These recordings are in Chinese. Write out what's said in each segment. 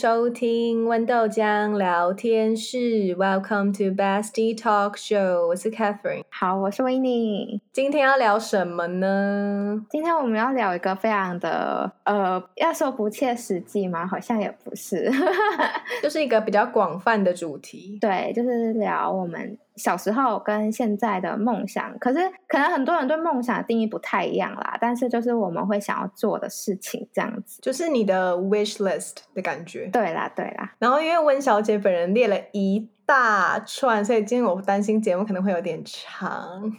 收听温豆浆聊天室，Welcome to Bestie Talk Show。我是 Catherine，好，我是 Winnie。今天要聊什么呢？今天我们要聊一个非常的呃，要说不切实际吗？好像也不是，就是一个比较广泛的主题。对，就是聊我们。小时候跟现在的梦想，可是可能很多人对梦想的定义不太一样啦。但是就是我们会想要做的事情，这样子，就是你的 wish list 的感觉。对啦，对啦。然后因为温小姐本人列了一大串，所以今天我担心节目可能会有点长。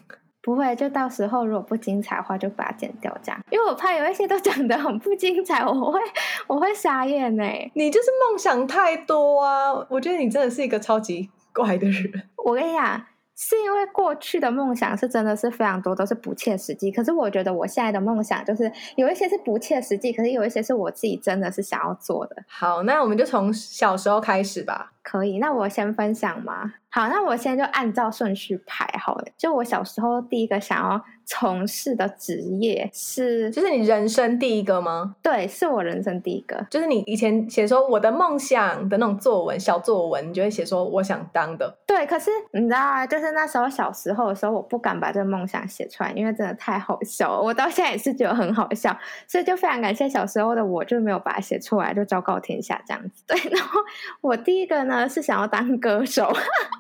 不会，就到时候如果不精彩的话，就把它剪掉这样。因为我怕有一些都讲得很不精彩，我会我会傻眼呢。你就是梦想太多啊！我觉得你真的是一个超级。怪的人，我跟你讲，是因为过去的梦想是真的是非常多，都是不切实际。可是我觉得我现在的梦想就是有一些是不切实际，可是有一些是我自己真的是想要做的。好，那我们就从小时候开始吧。可以，那我先分享吗？好，那我现在就按照顺序排好了。就我小时候第一个想要从事的职业是，就是你人生第一个吗？对，是我人生第一个。就是你以前写说我的梦想的那种作文，小作文，你就会写说我想当的。对，可是你知道啊，就是那时候小时候的时候，我不敢把这个梦想写出来，因为真的太好笑了。我到现在也是觉得很好笑，所以就非常感谢小时候的我，就没有把它写出来，就昭告天下这样子。对，然后我第一个呢是想要当歌手，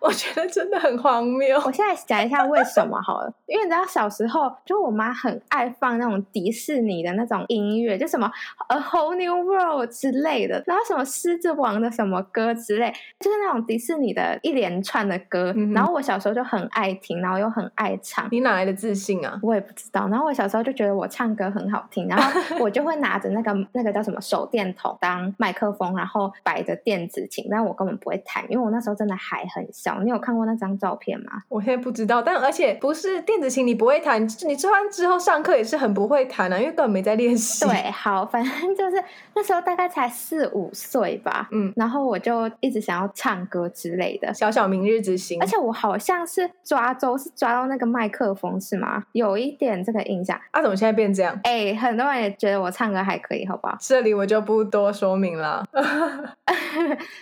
我觉得真的很荒谬。我现在讲一下为什么好了，因为你知道小时候。就我妈很爱放那种迪士尼的那种音乐，就什么《A Whole New World》之类的，然后什么《狮子王》的什么歌之类，就是那种迪士尼的一连串的歌。嗯、然后我小时候就很爱听，然后又很爱唱。你哪来的自信啊？我也不知道。然后我小时候就觉得我唱歌很好听，然后 我就会拿着那个那个叫什么手电筒当麦克风，然后摆着电子琴，但我根本不会弹，因为我那时候真的还很小。你有看过那张照片吗？我现在不知道，但而且不是电子琴，你不会弹。你吃完之后上课也是很不会弹啊，因为根本没在练习。对，好，反正就是那时候大概才四五岁吧，嗯，然后我就一直想要唱歌之类的，小小明日之星。而且我好像是抓周，是抓到那个麦克风是吗？有一点这个印象。啊，怎么现在变这样？哎、欸，很多人也觉得我唱歌还可以，好不好？这里我就不多说明了。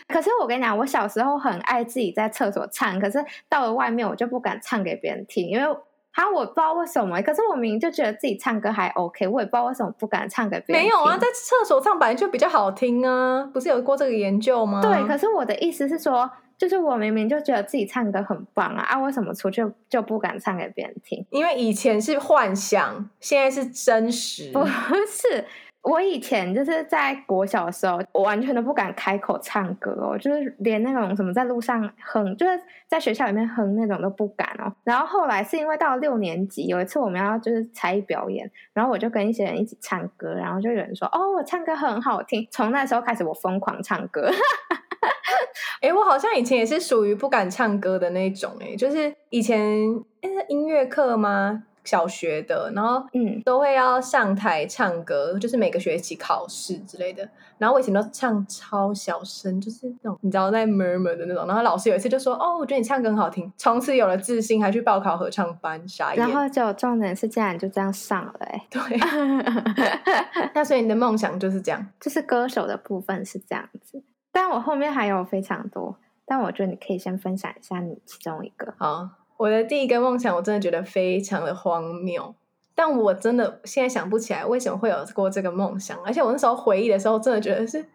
可是我跟你讲，我小时候很爱自己在厕所唱，可是到了外面我就不敢唱给别人听，因为。啊，我不知道为什么，可是我明明就觉得自己唱歌还 OK，我也不知道为什么不敢唱给别人。没有啊，在厕所唱本来就比较好听啊，不是有过这个研究吗？对，可是我的意思是说，就是我明明就觉得自己唱歌很棒啊，啊，为什么出去就不敢唱给别人听？因为以前是幻想，现在是真实，不是。我以前就是在国小的时候，我完全都不敢开口唱歌哦，就是连那种什么在路上哼，就是在学校里面哼那种都不敢哦。然后后来是因为到了六年级，有一次我们要就是才艺表演，然后我就跟一些人一起唱歌，然后就有人说：“哦，我唱歌很好听。”从那时候开始，我疯狂唱歌。哎，我好像以前也是属于不敢唱歌的那种，哎，就是以前那是音乐课吗？小学的，然后嗯，都会要上台唱歌，就是每个学期考试之类的。然后我以前都唱超小声，就是那种你知道在 murmur 的那种。然后老师有一次就说：“哦，我觉得你唱歌很好听。”从此有了自信，还去报考合唱班，傻眼。然后就重点是，竟然就这样上了，哎，对。那所以你的梦想就是这样，就是歌手的部分是这样子。但我后面还有非常多，但我觉得你可以先分享一下你其中一个。好。我的第一个梦想，我真的觉得非常的荒谬，但我真的现在想不起来为什么会有过这个梦想，而且我那时候回忆的时候，真的觉得是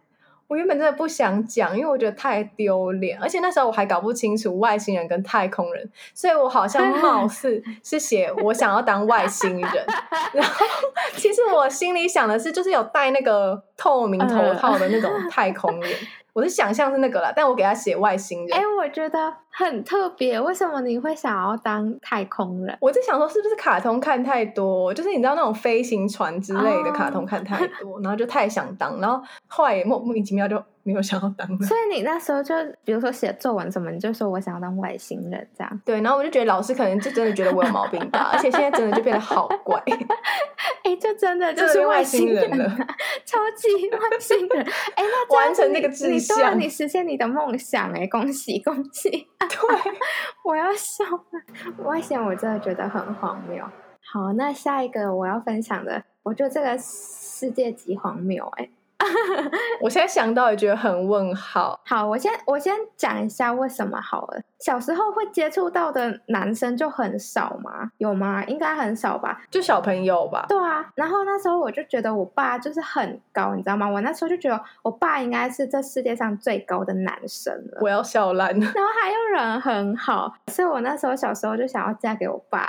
我原本真的不想讲，因为我觉得太丢脸，而且那时候我还搞不清楚外星人跟太空人，所以我好像 貌似是写我想要当外星人，然后 其实我心里想的是，就是有戴那个透明头套的那种太空人。我是想象是那个啦，但我给他写外星人。哎、欸，我觉得很特别。为什么你会想要当太空人？我在想说，是不是卡通看太多？就是你知道那种飞行船之类的卡通看太多，oh. 然后就太想当，然后后来也莫莫名其妙就。没有想要当的，所以你那时候就比如说写作文什么，你就说我想要当外星人这样。对，然后我就觉得老师可能就真的觉得我有毛病吧，而且现在真的就变得好怪。哎、欸，就真的就是外星人了，超级外星人。哎、欸，那完成那个志向，你，你实现你的梦想哎，恭喜恭喜！对，我要笑了。外星人我真的觉得很荒谬。好，那下一个我要分享的，我觉得这个世界级荒谬哎。我现在想到也觉得很问号。好，我先我先讲一下为什么好了。小时候会接触到的男生就很少吗？有吗？应该很少吧，就小朋友吧。对啊，然后那时候我就觉得我爸就是很高，你知道吗？我那时候就觉得我爸应该是这世界上最高的男生了。我要笑烂了。然后还有人很好，所以我那时候小时候就想要嫁给我爸。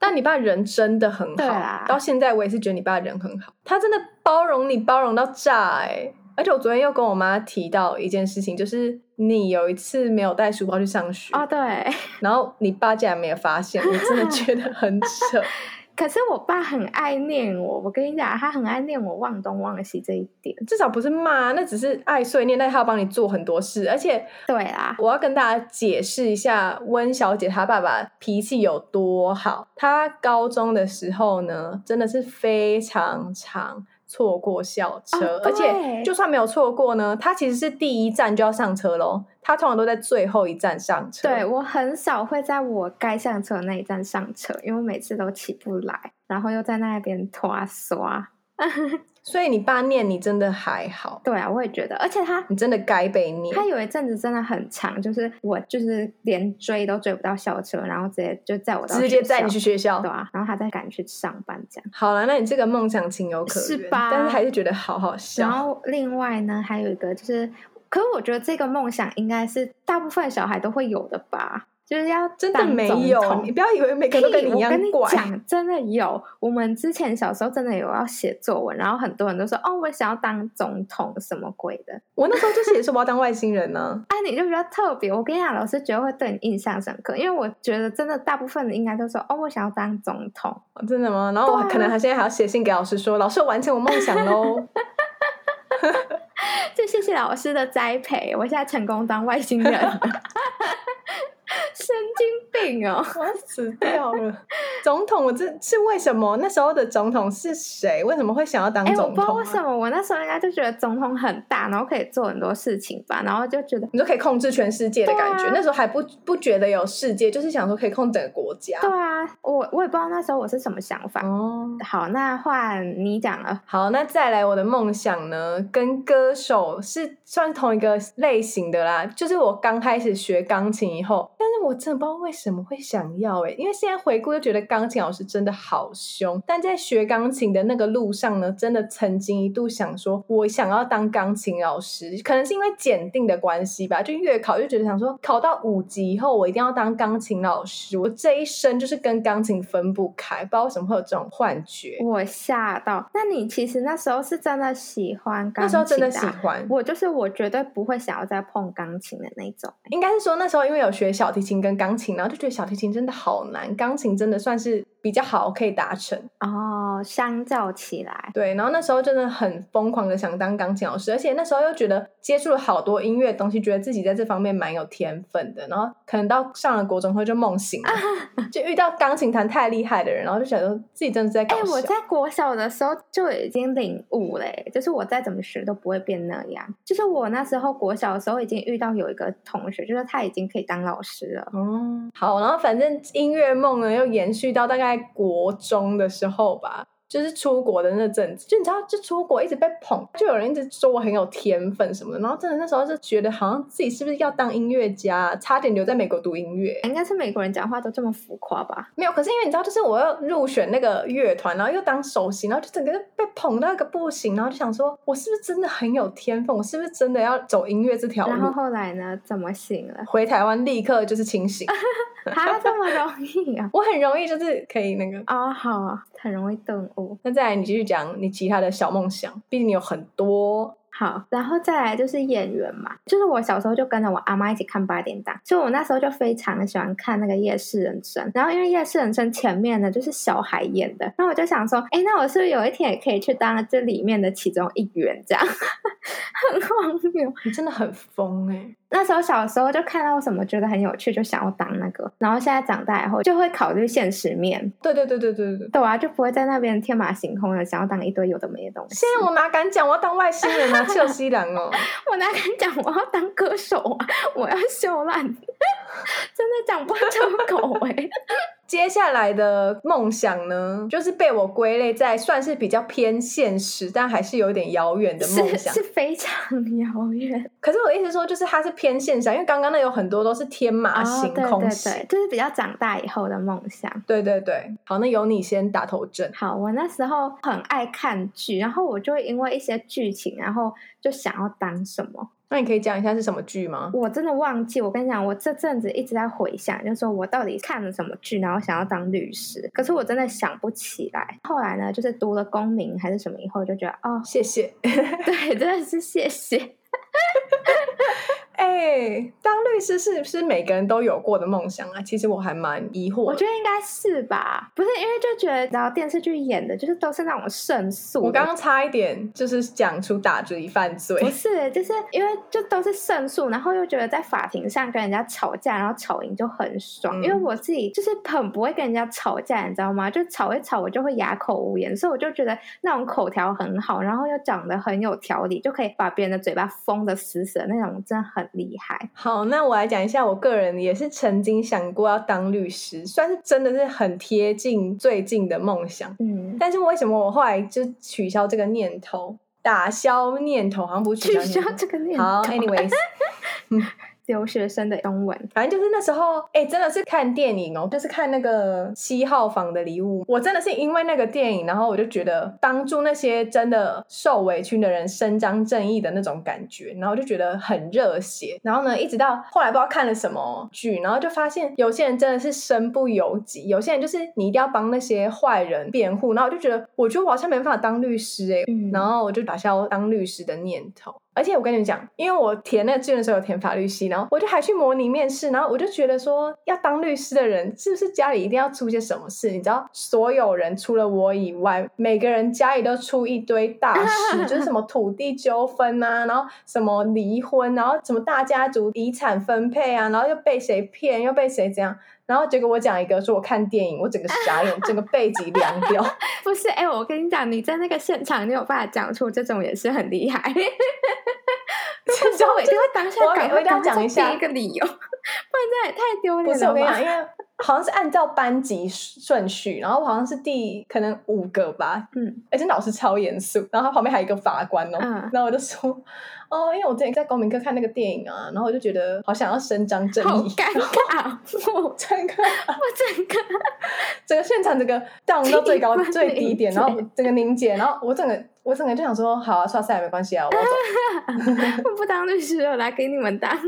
但你爸人真的很好，啊，到现在我也是觉得你爸人很好，他真的包容你包容到炸哎、欸！而且我昨天又跟我妈提到一件事情，就是你有一次没有带书包去上学哦，对，然后你爸竟然没有发现，我真的觉得很 扯。可是我爸很爱念我，我跟你讲，他很爱念我忘东忘西这一点。至少不是骂，那只是爱碎念，但他要帮你做很多事。而且，对啊，我要跟大家解释一下温小姐她爸爸脾气有多好。她高中的时候呢，真的是非常常错过校车，哦、而且就算没有错过呢，他其实是第一站就要上车喽。他通常都在最后一站上车。对，我很少会在我该上车的那一站上车，因为我每次都起不来，然后又在那边拖刷。所以你爸念你真的还好。对啊，我也觉得，而且他你真的该被念。他有一阵子真的很长，就是我就是连追都追不到校车，然后直接就载我到直接载你去学校，对啊，然后他再赶去上班这样。好了，那你这个梦想情有可原，是吧？但是还是觉得好好笑。然后另外呢，还有一个就是。可是我觉得这个梦想应该是大部分小孩都会有的吧，就是要真的没有，你不要以为每个人都跟你一样怪。我跟你讲，真的有。我们之前小时候真的有要写作文，然后很多人都说：“哦，我想要当总统，什么鬼的。”我那时候就是也是我要当外星人呢。哎，你就比较特别。我跟你讲，老师觉得会对你印象深刻，因为我觉得真的大部分人应该都说：“哦，我想要当总统。哦”真的吗？然后我可能还现在还要写信给老师说：“老师，我完成我梦想喽。”就谢谢老师的栽培，我现在成功当外星人。神经病哦！我死掉了。总统，我这是为什么？那时候的总统是谁？为什么会想要当总统？啊？我不知道为什么，我那时候应该就觉得总统很大，然后可以做很多事情吧，然后就觉得你就可以控制全世界的感觉。啊、那时候还不不觉得有世界，就是想说可以控制整个国家。对啊，我我也不知道那时候我是什么想法。哦，好，那换你讲了。好，那再来我的梦想呢，跟歌手是算同一个类型的啦。就是我刚开始学钢琴以后，但是我真的不知道为什么会想要哎、欸，因为现在回顾就觉得钢琴老师真的好凶。但在学钢琴的那个路上呢，真的曾经一度想说，我想要当钢琴老师，可能是因为检定的关系吧，就月考就觉得想说，考到五级以后，我一定要当钢琴老师，我这一生就是跟钢琴分不开，不知道为什么会有这种幻觉。我吓到，那你其实那时候是真的喜欢钢琴的？那时候真的喜欢，我就是我绝对不会想要再碰钢琴的那种。应该是说那时候因为有学小提琴跟钢琴，然后就觉得小提琴真的好难，钢琴真的算是比较好可以达成哦。相较起来，对，然后那时候真的很疯狂的想当钢琴老师，而且那时候又觉得接触了好多音乐东西，觉得自己在这方面蛮有天分的。然后可能到上了国中后就梦醒了，就遇到钢琴弹太厉害的人，然后就想说自己真的是在。哎，我在国小的时候就已经领悟了，就是我再怎么学都不会变那样。就是我那时候国小的时候已经遇到有一个同学，就是他已经可以当老师了。哦，好，然后反正音乐梦呢又延续到大概在国中的时候吧。就是出国的那阵子，就你知道，就出国一直被捧，就有人一直说我很有天分什么的，然后真的那时候就觉得好像自己是不是要当音乐家，差点留在美国读音乐。应该是美国人讲话都这么浮夸吧？没有，可是因为你知道，就是我要入选那个乐团，然后又当首席，然后就整个被捧到一个不行，然后就想说，我是不是真的很有天分？我是不是真的要走音乐这条路？然后后来呢？怎么醒了？回台湾立刻就是清醒。他这么容易啊？我很容易就是可以那个哦，好啊，很容易顿悟。那再来，你继续讲你其他的小梦想，毕竟你有很多。好，然后再来就是演员嘛，就是我小时候就跟着我阿妈一起看八点档，所以我那时候就非常喜欢看那个《夜市人生》。然后因为《夜市人生》前面呢就是小孩演的，然后我就想说，哎，那我是不是有一天也可以去当这里面的其中一员？这样 很荒谬，你真的很疯哎。那时候小时候就看到什么觉得很有趣，就想要当那个。然后现在长大以后就会考虑现实面。对对对对对对对啊，就不会在那边天马行空的想要当一堆有的没的东西。现在我哪敢讲我要当外星人啊，秀西兰哦！我哪敢讲我要当歌手啊，我要秀烂，真的讲不出口下来的梦想呢，就是被我归类在算是比较偏现实，但还是有点遥远的梦想，是，是非常遥远。可是我的意思说，就是它是偏现实，因为刚刚那有很多都是天马行空型，哦，对对对，就是比较长大以后的梦想。对对对，好，那由你先打头阵。好，我那时候很爱看剧，然后我就会因为一些剧情，然后就想要当什么。那你可以讲一下是什么剧吗？我真的忘记。我跟你讲，我这阵子一直在回想，就是说我到底看了什么剧，然后想要当律师。可是我真的想不起来。后来呢，就是读了公民还是什么以后，就觉得哦，谢谢。对，真的是谢谢。哎、欸，当律师是不是每个人都有过的梦想啊？其实我还蛮疑惑。我觉得应该是吧，不是因为就觉得，然后电视剧演的就是都是那种胜诉。我刚刚差一点就是讲出打击犯罪，不是，就是因为就都是胜诉，然后又觉得在法庭上跟人家吵架，然后吵赢就很爽。嗯、因为我自己就是很不会跟人家吵架，你知道吗？就吵一吵我就会哑口无言，所以我就觉得那种口条很好，然后又讲得很有条理，就可以把别人的嘴巴封的死死的那种，真的很。厉害，好，那我来讲一下，我个人也是曾经想过要当律师，算是真的是很贴近最近的梦想。嗯，但是为什么我后来就取消这个念头，打消念头，好像不是取消，取消这个念头。好，anyways，嗯。留学生的中文，反正就是那时候，哎、欸，真的是看电影哦，就是看那个七号房的礼物。我真的是因为那个电影，然后我就觉得帮助那些真的受委屈的人伸张正义的那种感觉，然后就觉得很热血。然后呢，一直到后来不知道看了什么剧，然后就发现有些人真的是身不由己，有些人就是你一定要帮那些坏人辩护。然后我就觉得，我觉得我好像没办法当律师哎、嗯，然后我就打消当律师的念头。而且我跟你讲，因为我填那个志愿的时候有填法律系，然后我就还去模拟面试，然后我就觉得说，要当律师的人是不是家里一定要出些什么事？你知道，所有人除了我以外，每个人家里都出一堆大事，就是什么土地纠纷啊，然后什么离婚，然后什么大家族遗产分配啊，然后又被谁骗，又被谁怎样。然后结果我讲一个，说我看电影，我整个傻眼，整个背脊凉掉。不是，哎、我跟你讲，你在那个现场，你有办法讲出这种也是很厉害。这时候我一定会当下赶快讲一下一个理由，不然这也太丢脸了。不是我跟你讲，因为好像是按照班级顺序，然后好像是第可能五个吧。嗯，而且老师超严肃，然后他旁边还有一个法官哦。嗯，然后我就说。哦，因为我之前在公民课看那个电影啊，然后我就觉得好想要伸张正义，好尴尬，我整个，我整个，整个现场整个 down 到最高 最低点，然后整个凝结，然后我整个我整个就想说，好啊，算了，没关系啊，我走，我不当律师，我来给你们当。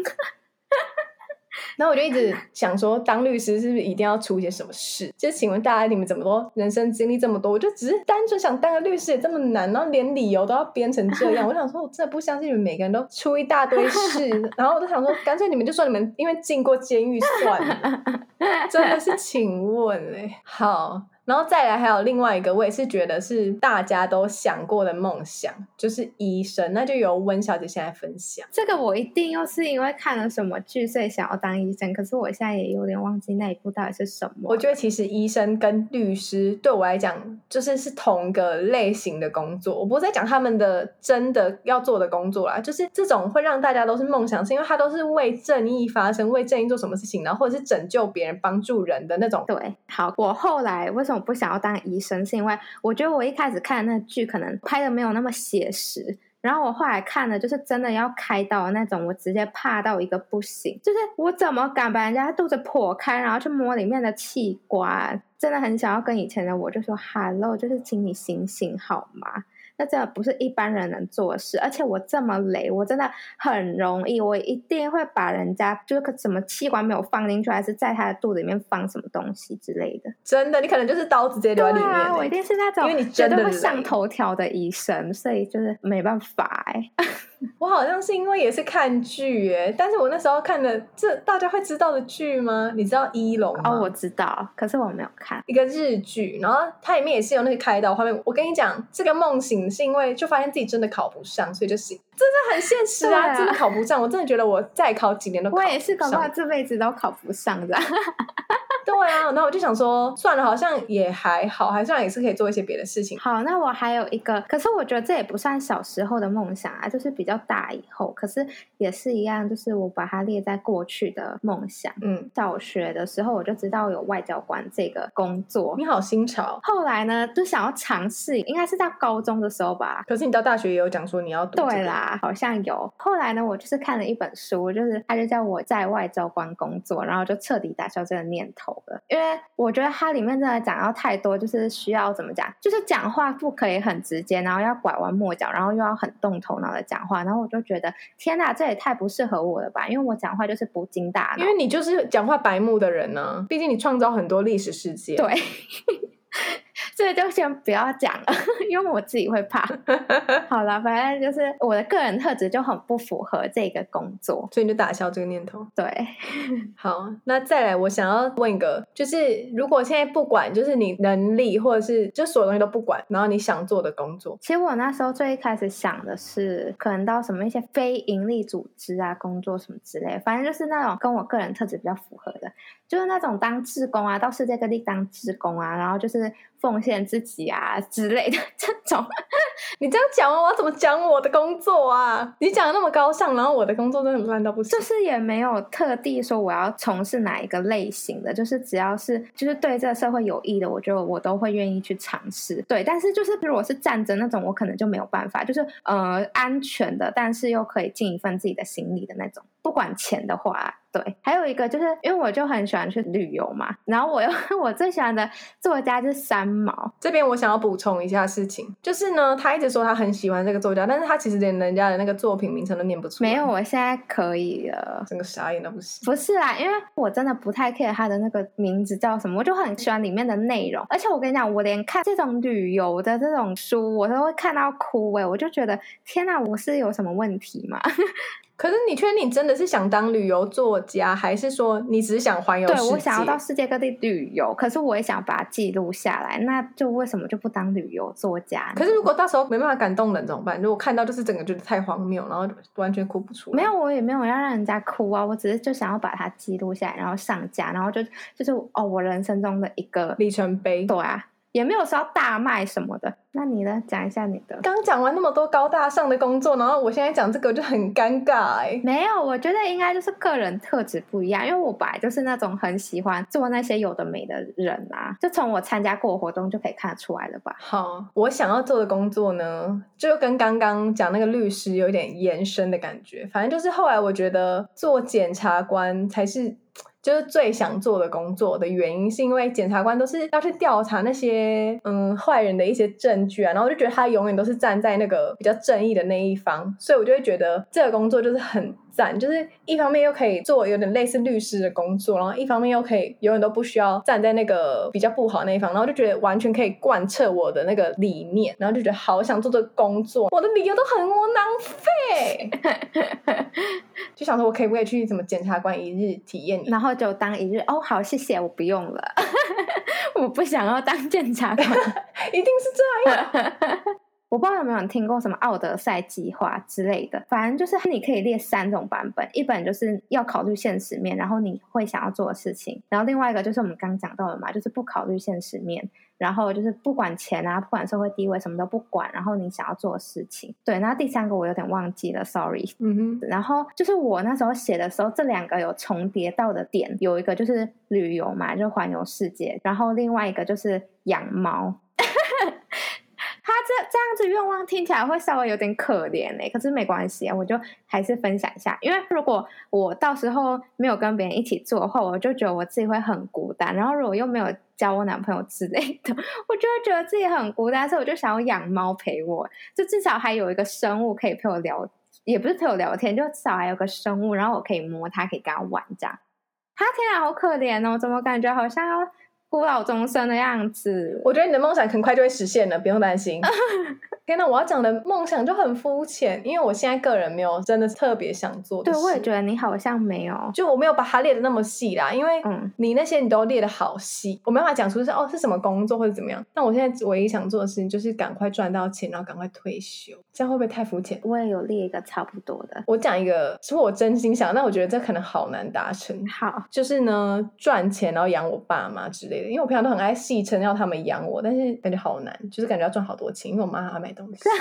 然后我就一直想说，当律师是不是一定要出一些什么事？就请问大家，你们怎么都人生经历这么多，我就只是单纯想当个律师也这么难，然后连理由都要编成这样。我想说，我真的不相信你们每个人都出一大堆事。然后我就想说，干脆你们就说你们因为进过监狱算了。真的是，请问嘞，好。然后再来还有另外一个，我也是觉得是大家都想过的梦想，就是医生。那就由温小姐先来分享。这个我一定又是因为看了什么剧，所以想要当医生。可是我现在也有点忘记那一部到底是什么。我觉得其实医生跟律师对我来讲，就是是同个类型的工作。我不是在讲他们的真的要做的工作啦，就是这种会让大家都是梦想，是因为他都是为正义发声，为正义做什么事情，然后或者是拯救别人、帮助人的那种。对，好，我后来为什么？我不想要当医生，是因为我觉得我一开始看那剧可能拍的没有那么写实，然后我后来看的就是真的要开刀那种，我直接怕到一个不行，就是我怎么敢把人家肚子剖开，然后去摸里面的器官？真的很想要跟以前的我就说 “hello”，就是请你醒醒好吗？那这不是一般人能做的事，而且我这么累，我真的很容易，我一定会把人家就是什么器官没有放进去，还是在他的肚子里面放什么东西之类的。真的，你可能就是刀直接留在里面。对啊，我一定是那种因为你绝对会上头条的医生，所以就是没办法哎。我好像是因为也是看剧哎，但是我那时候看的这大家会知道的剧吗？你知道《一龙》吗？哦，我知道，可是我没有看一个日剧，然后它里面也是有那个开刀画面。我跟你讲，这个梦醒是因为就发现自己真的考不上，所以就醒，真的很现实啊，啊真的考不上。我真的觉得我再考几年都考不上。我也是，搞不好这辈子都考不上的。对啊，那我就想说，算了，好像也还好，还算也是可以做一些别的事情。好，那我还有一个，可是我觉得这也不算小时候的梦想啊，就是比较大以后，可是也是一样，就是我把它列在过去的梦想。嗯，小学的时候我就知道有外交官这个工作，你好新潮。后来呢，就想要尝试，应该是在高中的时候吧。可是你到大学也有讲说你要读啦，好像有。后来呢，我就是看了一本书，就是他就叫我在外交官工作，然后就彻底打消这个念头了，因为我觉得它里面真的讲到太多，就是需要怎么讲，就是讲话不可以很直接，然后要拐弯抹角，然后又要很动头脑的讲话，然后我就觉得天哪，这也太不适合我了吧？因为我讲话就是不经大脑，因为你就是讲话白目的人呢、啊，毕竟你创造很多历史事件。对。所以就先不要讲了，因为我自己会怕。好了，反正就是我的个人特质就很不符合这个工作，所以你就打消这个念头。对，好，那再来，我想要问一个，就是如果现在不管，就是你能力或者是就所有东西都不管，然后你想做的工作，其实我那时候最一开始想的是，可能到什么一些非营利组织啊工作什么之类，反正就是那种跟我个人特质比较符合的，就是那种当志工啊，到世界各地当志工啊，然后就是。奉献自己啊之类的 这种，你这样讲，我要怎么讲我的工作啊？你讲的那么高尚，然后我的工作真的很烂到不行。就是也没有特地说我要从事哪一个类型的，就是只要是就是对这个社会有益的，我就我都会愿意去尝试。对，但是就是如果是战争那种，我可能就没有办法。就是呃安全的，但是又可以尽一份自己的心力的那种，不管钱的话。对，还有一个就是因为我就很喜欢去旅游嘛，然后我又 我最喜欢的作家就是三毛。这边我想要补充一下事情，就是呢，他一直说他很喜欢这个作家，但是他其实连人家的那个作品名称都念不出来。没有，我现在可以了，整个傻眼都不行。不是啦，因为我真的不太 care 他的那个名字叫什么，我就很喜欢里面的内容。而且我跟你讲，我连看这种旅游的这种书，我都会看到哭哎，我就觉得天哪，我是有什么问题吗？可是你确定你真的是想当旅游作家，还是说你只是想环游世界？对，我想要到世界各地旅游，可是我也想把它记录下来。那就为什么就不当旅游作家？可是如果到时候没办法感动人怎么办？如果看到就是整个觉得太荒谬，然后完全哭不出来。没有，我也没有要让人家哭啊，我只是就想要把它记录下来，然后上架，然后就就是哦，我人生中的一个里程碑。对啊。也没有说要大卖什么的，那你呢？讲一下你的。刚讲完那么多高大上的工作，然后我现在讲这个就很尴尬哎。没有，我觉得应该就是个人特质不一样，因为我本来就是那种很喜欢做那些有的没的人啊，就从我参加过活动就可以看得出来了吧。好，我想要做的工作呢，就跟刚刚讲那个律师有点延伸的感觉，反正就是后来我觉得做检察官才是。就是最想做的工作的原因，是因为检察官都是要去调查那些嗯坏人的一些证据啊，然后我就觉得他永远都是站在那个比较正义的那一方，所以我就会觉得这个工作就是很。赞，就是一方面又可以做有点类似律师的工作，然后一方面又可以永远都不需要站在那个比较不好的那一方，然后就觉得完全可以贯彻我的那个理念，然后就觉得好想做这个工作，我的理由都很窝囊废，就想说我可以不可以去什么检察官一日体验，然后就当一日哦，好谢谢，我不用了，我不想要当检察官，一定是这样。我不知道有没有人听过什么奥德赛计划之类的，反正就是你可以列三种版本，一本就是要考虑现实面，然后你会想要做的事情，然后另外一个就是我们刚讲到的嘛，就是不考虑现实面，然后就是不管钱啊，不管社会地位，什么都不管，然后你想要做的事情。对，然后第三个我有点忘记了，sorry。嗯哼。然后就是我那时候写的时候，这两个有重叠到的点，有一个就是旅游嘛，就环游世界，然后另外一个就是养猫。他这这样子愿望听起来会稍微有点可怜哎，可是没关系啊，我就还是分享一下。因为如果我到时候没有跟别人一起做的话，我就觉得我自己会很孤单。然后如果又没有交我男朋友之类的，我就会觉得自己很孤单。所以我就想要养猫陪我，就至少还有一个生物可以陪我聊，也不是陪我聊天，就至少还有个生物，然后我可以摸它，可以跟它玩这样。他天啊，好可怜哦，怎么感觉好像要。孤老终生的样子。我觉得你的梦想很快就会实现了，不用担心。天哪，我要讲的梦想就很肤浅，因为我现在个人没有真的特别想做的。对，我也觉得你好像没有，就我没有把它列的那么细啦，因为你那些你都列的好细，嗯、我没办法讲出是哦是什么工作或者怎么样。但我现在唯一想做的事情就是赶快赚到钱，然后赶快退休，这样会不会太肤浅？我也有列一个差不多的，我讲一个是我真心想，但我觉得这可能好难达成。好，就是呢赚钱然后养我爸妈之类的，因为我平常都很爱戏称要他们养我，但是感觉好难，就是感觉要赚好多钱，因为我妈还要买东西。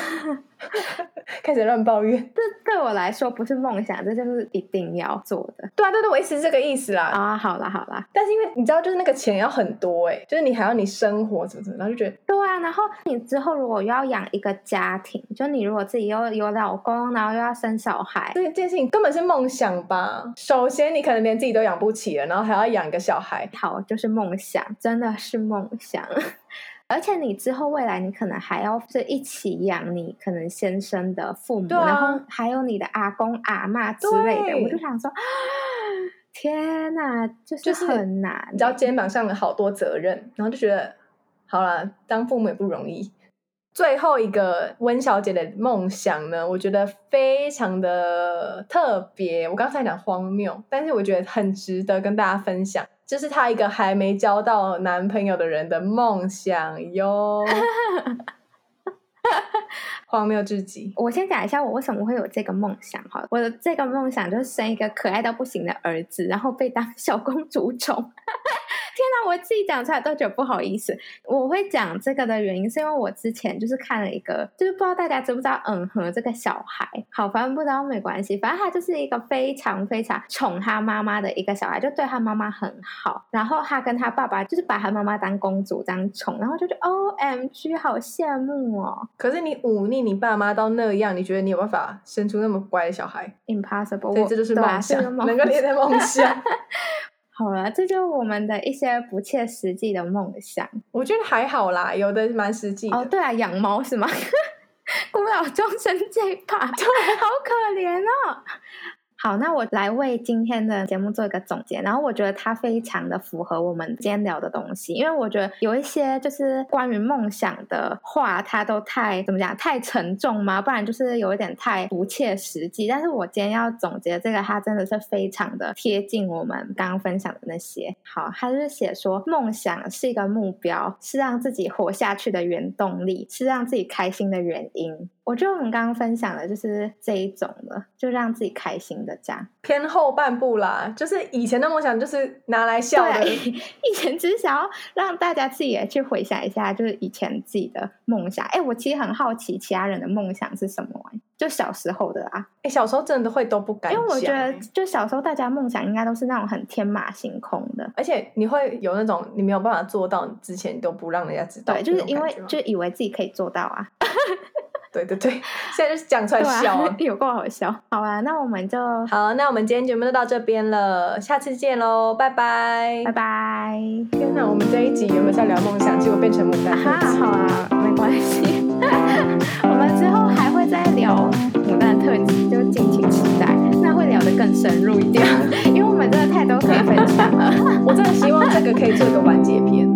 开始乱抱怨，这对我来说不是梦想，这就是一定要做的。对啊，对对，我意思是这个意思啦。啊，好啦好啦，但是因为你知道，就是那个钱要很多哎，就是你还要你生活怎么怎么，然后就觉得对啊。然后你之后如果又要养一个家庭，就你如果自己又有老公，然后又要生小孩，这件事情根本是梦想吧？首先你可能连自己都养不起了，然后还要养一个小孩，好，就是梦想，真的是梦想。而且你之后未来，你可能还要是一起养你可能先生的父母，啊、然后还有你的阿公阿嬷之类的。我就想说，天哪，就是很难，就是，你知道肩膀上有好多责任，然后就觉得，好了，当父母也不容易。最后一个温小姐的梦想呢，我觉得非常的特别。我刚才讲荒谬，但是我觉得很值得跟大家分享。就是她一个还没交到男朋友的人的梦想哟，荒谬至极。我先讲一下我为什么会有这个梦想哈，我的这个梦想就是生一个可爱到不行的儿子，然后被当小公主宠。天哪，我自己讲出来都觉得不好意思。我会讲这个的原因，是因为我之前就是看了一个，就是不知道大家知不知道，嗯哼这个小孩，好，反正不知道没关系，反正他就是一个非常非常宠他妈妈的一个小孩，就对他妈妈很好。然后他跟他爸爸就是把他妈妈当公主这样宠，然后就觉得 OMG，好羡慕哦。可是你忤逆你爸妈到那样，你觉得你有办法生出那么乖的小孩？Impossible，对，这就是梦想，能够连在梦想。好了，这就是我们的一些不切实际的梦想。我觉得还好啦，有的蛮实际的。哦，对啊，养猫是吗？孤老终生最怕，对，好可怜哦。好，那我来为今天的节目做一个总结。然后我觉得它非常的符合我们今天聊的东西，因为我觉得有一些就是关于梦想的话，它都太怎么讲，太沉重嘛，不然就是有一点太不切实际。但是我今天要总结这个，它真的是非常的贴近我们刚刚分享的那些。好，它就是写说，梦想是一个目标，是让自己活下去的原动力，是让自己开心的原因。我觉得我们刚刚分享的就是这一种的，就让自己开心的这样。偏后半部啦，就是以前的梦想就是拿来笑的。对，以前只是想要让大家自己也去回想一下，就是以前自己的梦想。哎，我其实很好奇其他人的梦想是什么？就小时候的啊。哎，小时候真的会都不敢。因为我觉得，就小时候大家梦想应该都是那种很天马行空的，而且你会有那种你没有办法做到之前你都不让人家知道。对，就是因为就以为自己可以做到啊。对对对，现在就是讲出来笑，啊，有够好笑。好啊，那我们就好，那我们今天节目就到这边了，下次见喽，拜拜，拜拜。天哪，我们这一集原本是要聊梦想，结果变成牡丹特辑。啊，好啊，没关系，我们之后还会再聊牡丹的特辑，就敬请期待。那会聊得更深入一点，因为我们真的太多可以分享了。我真的希望这个可以做一个完结篇。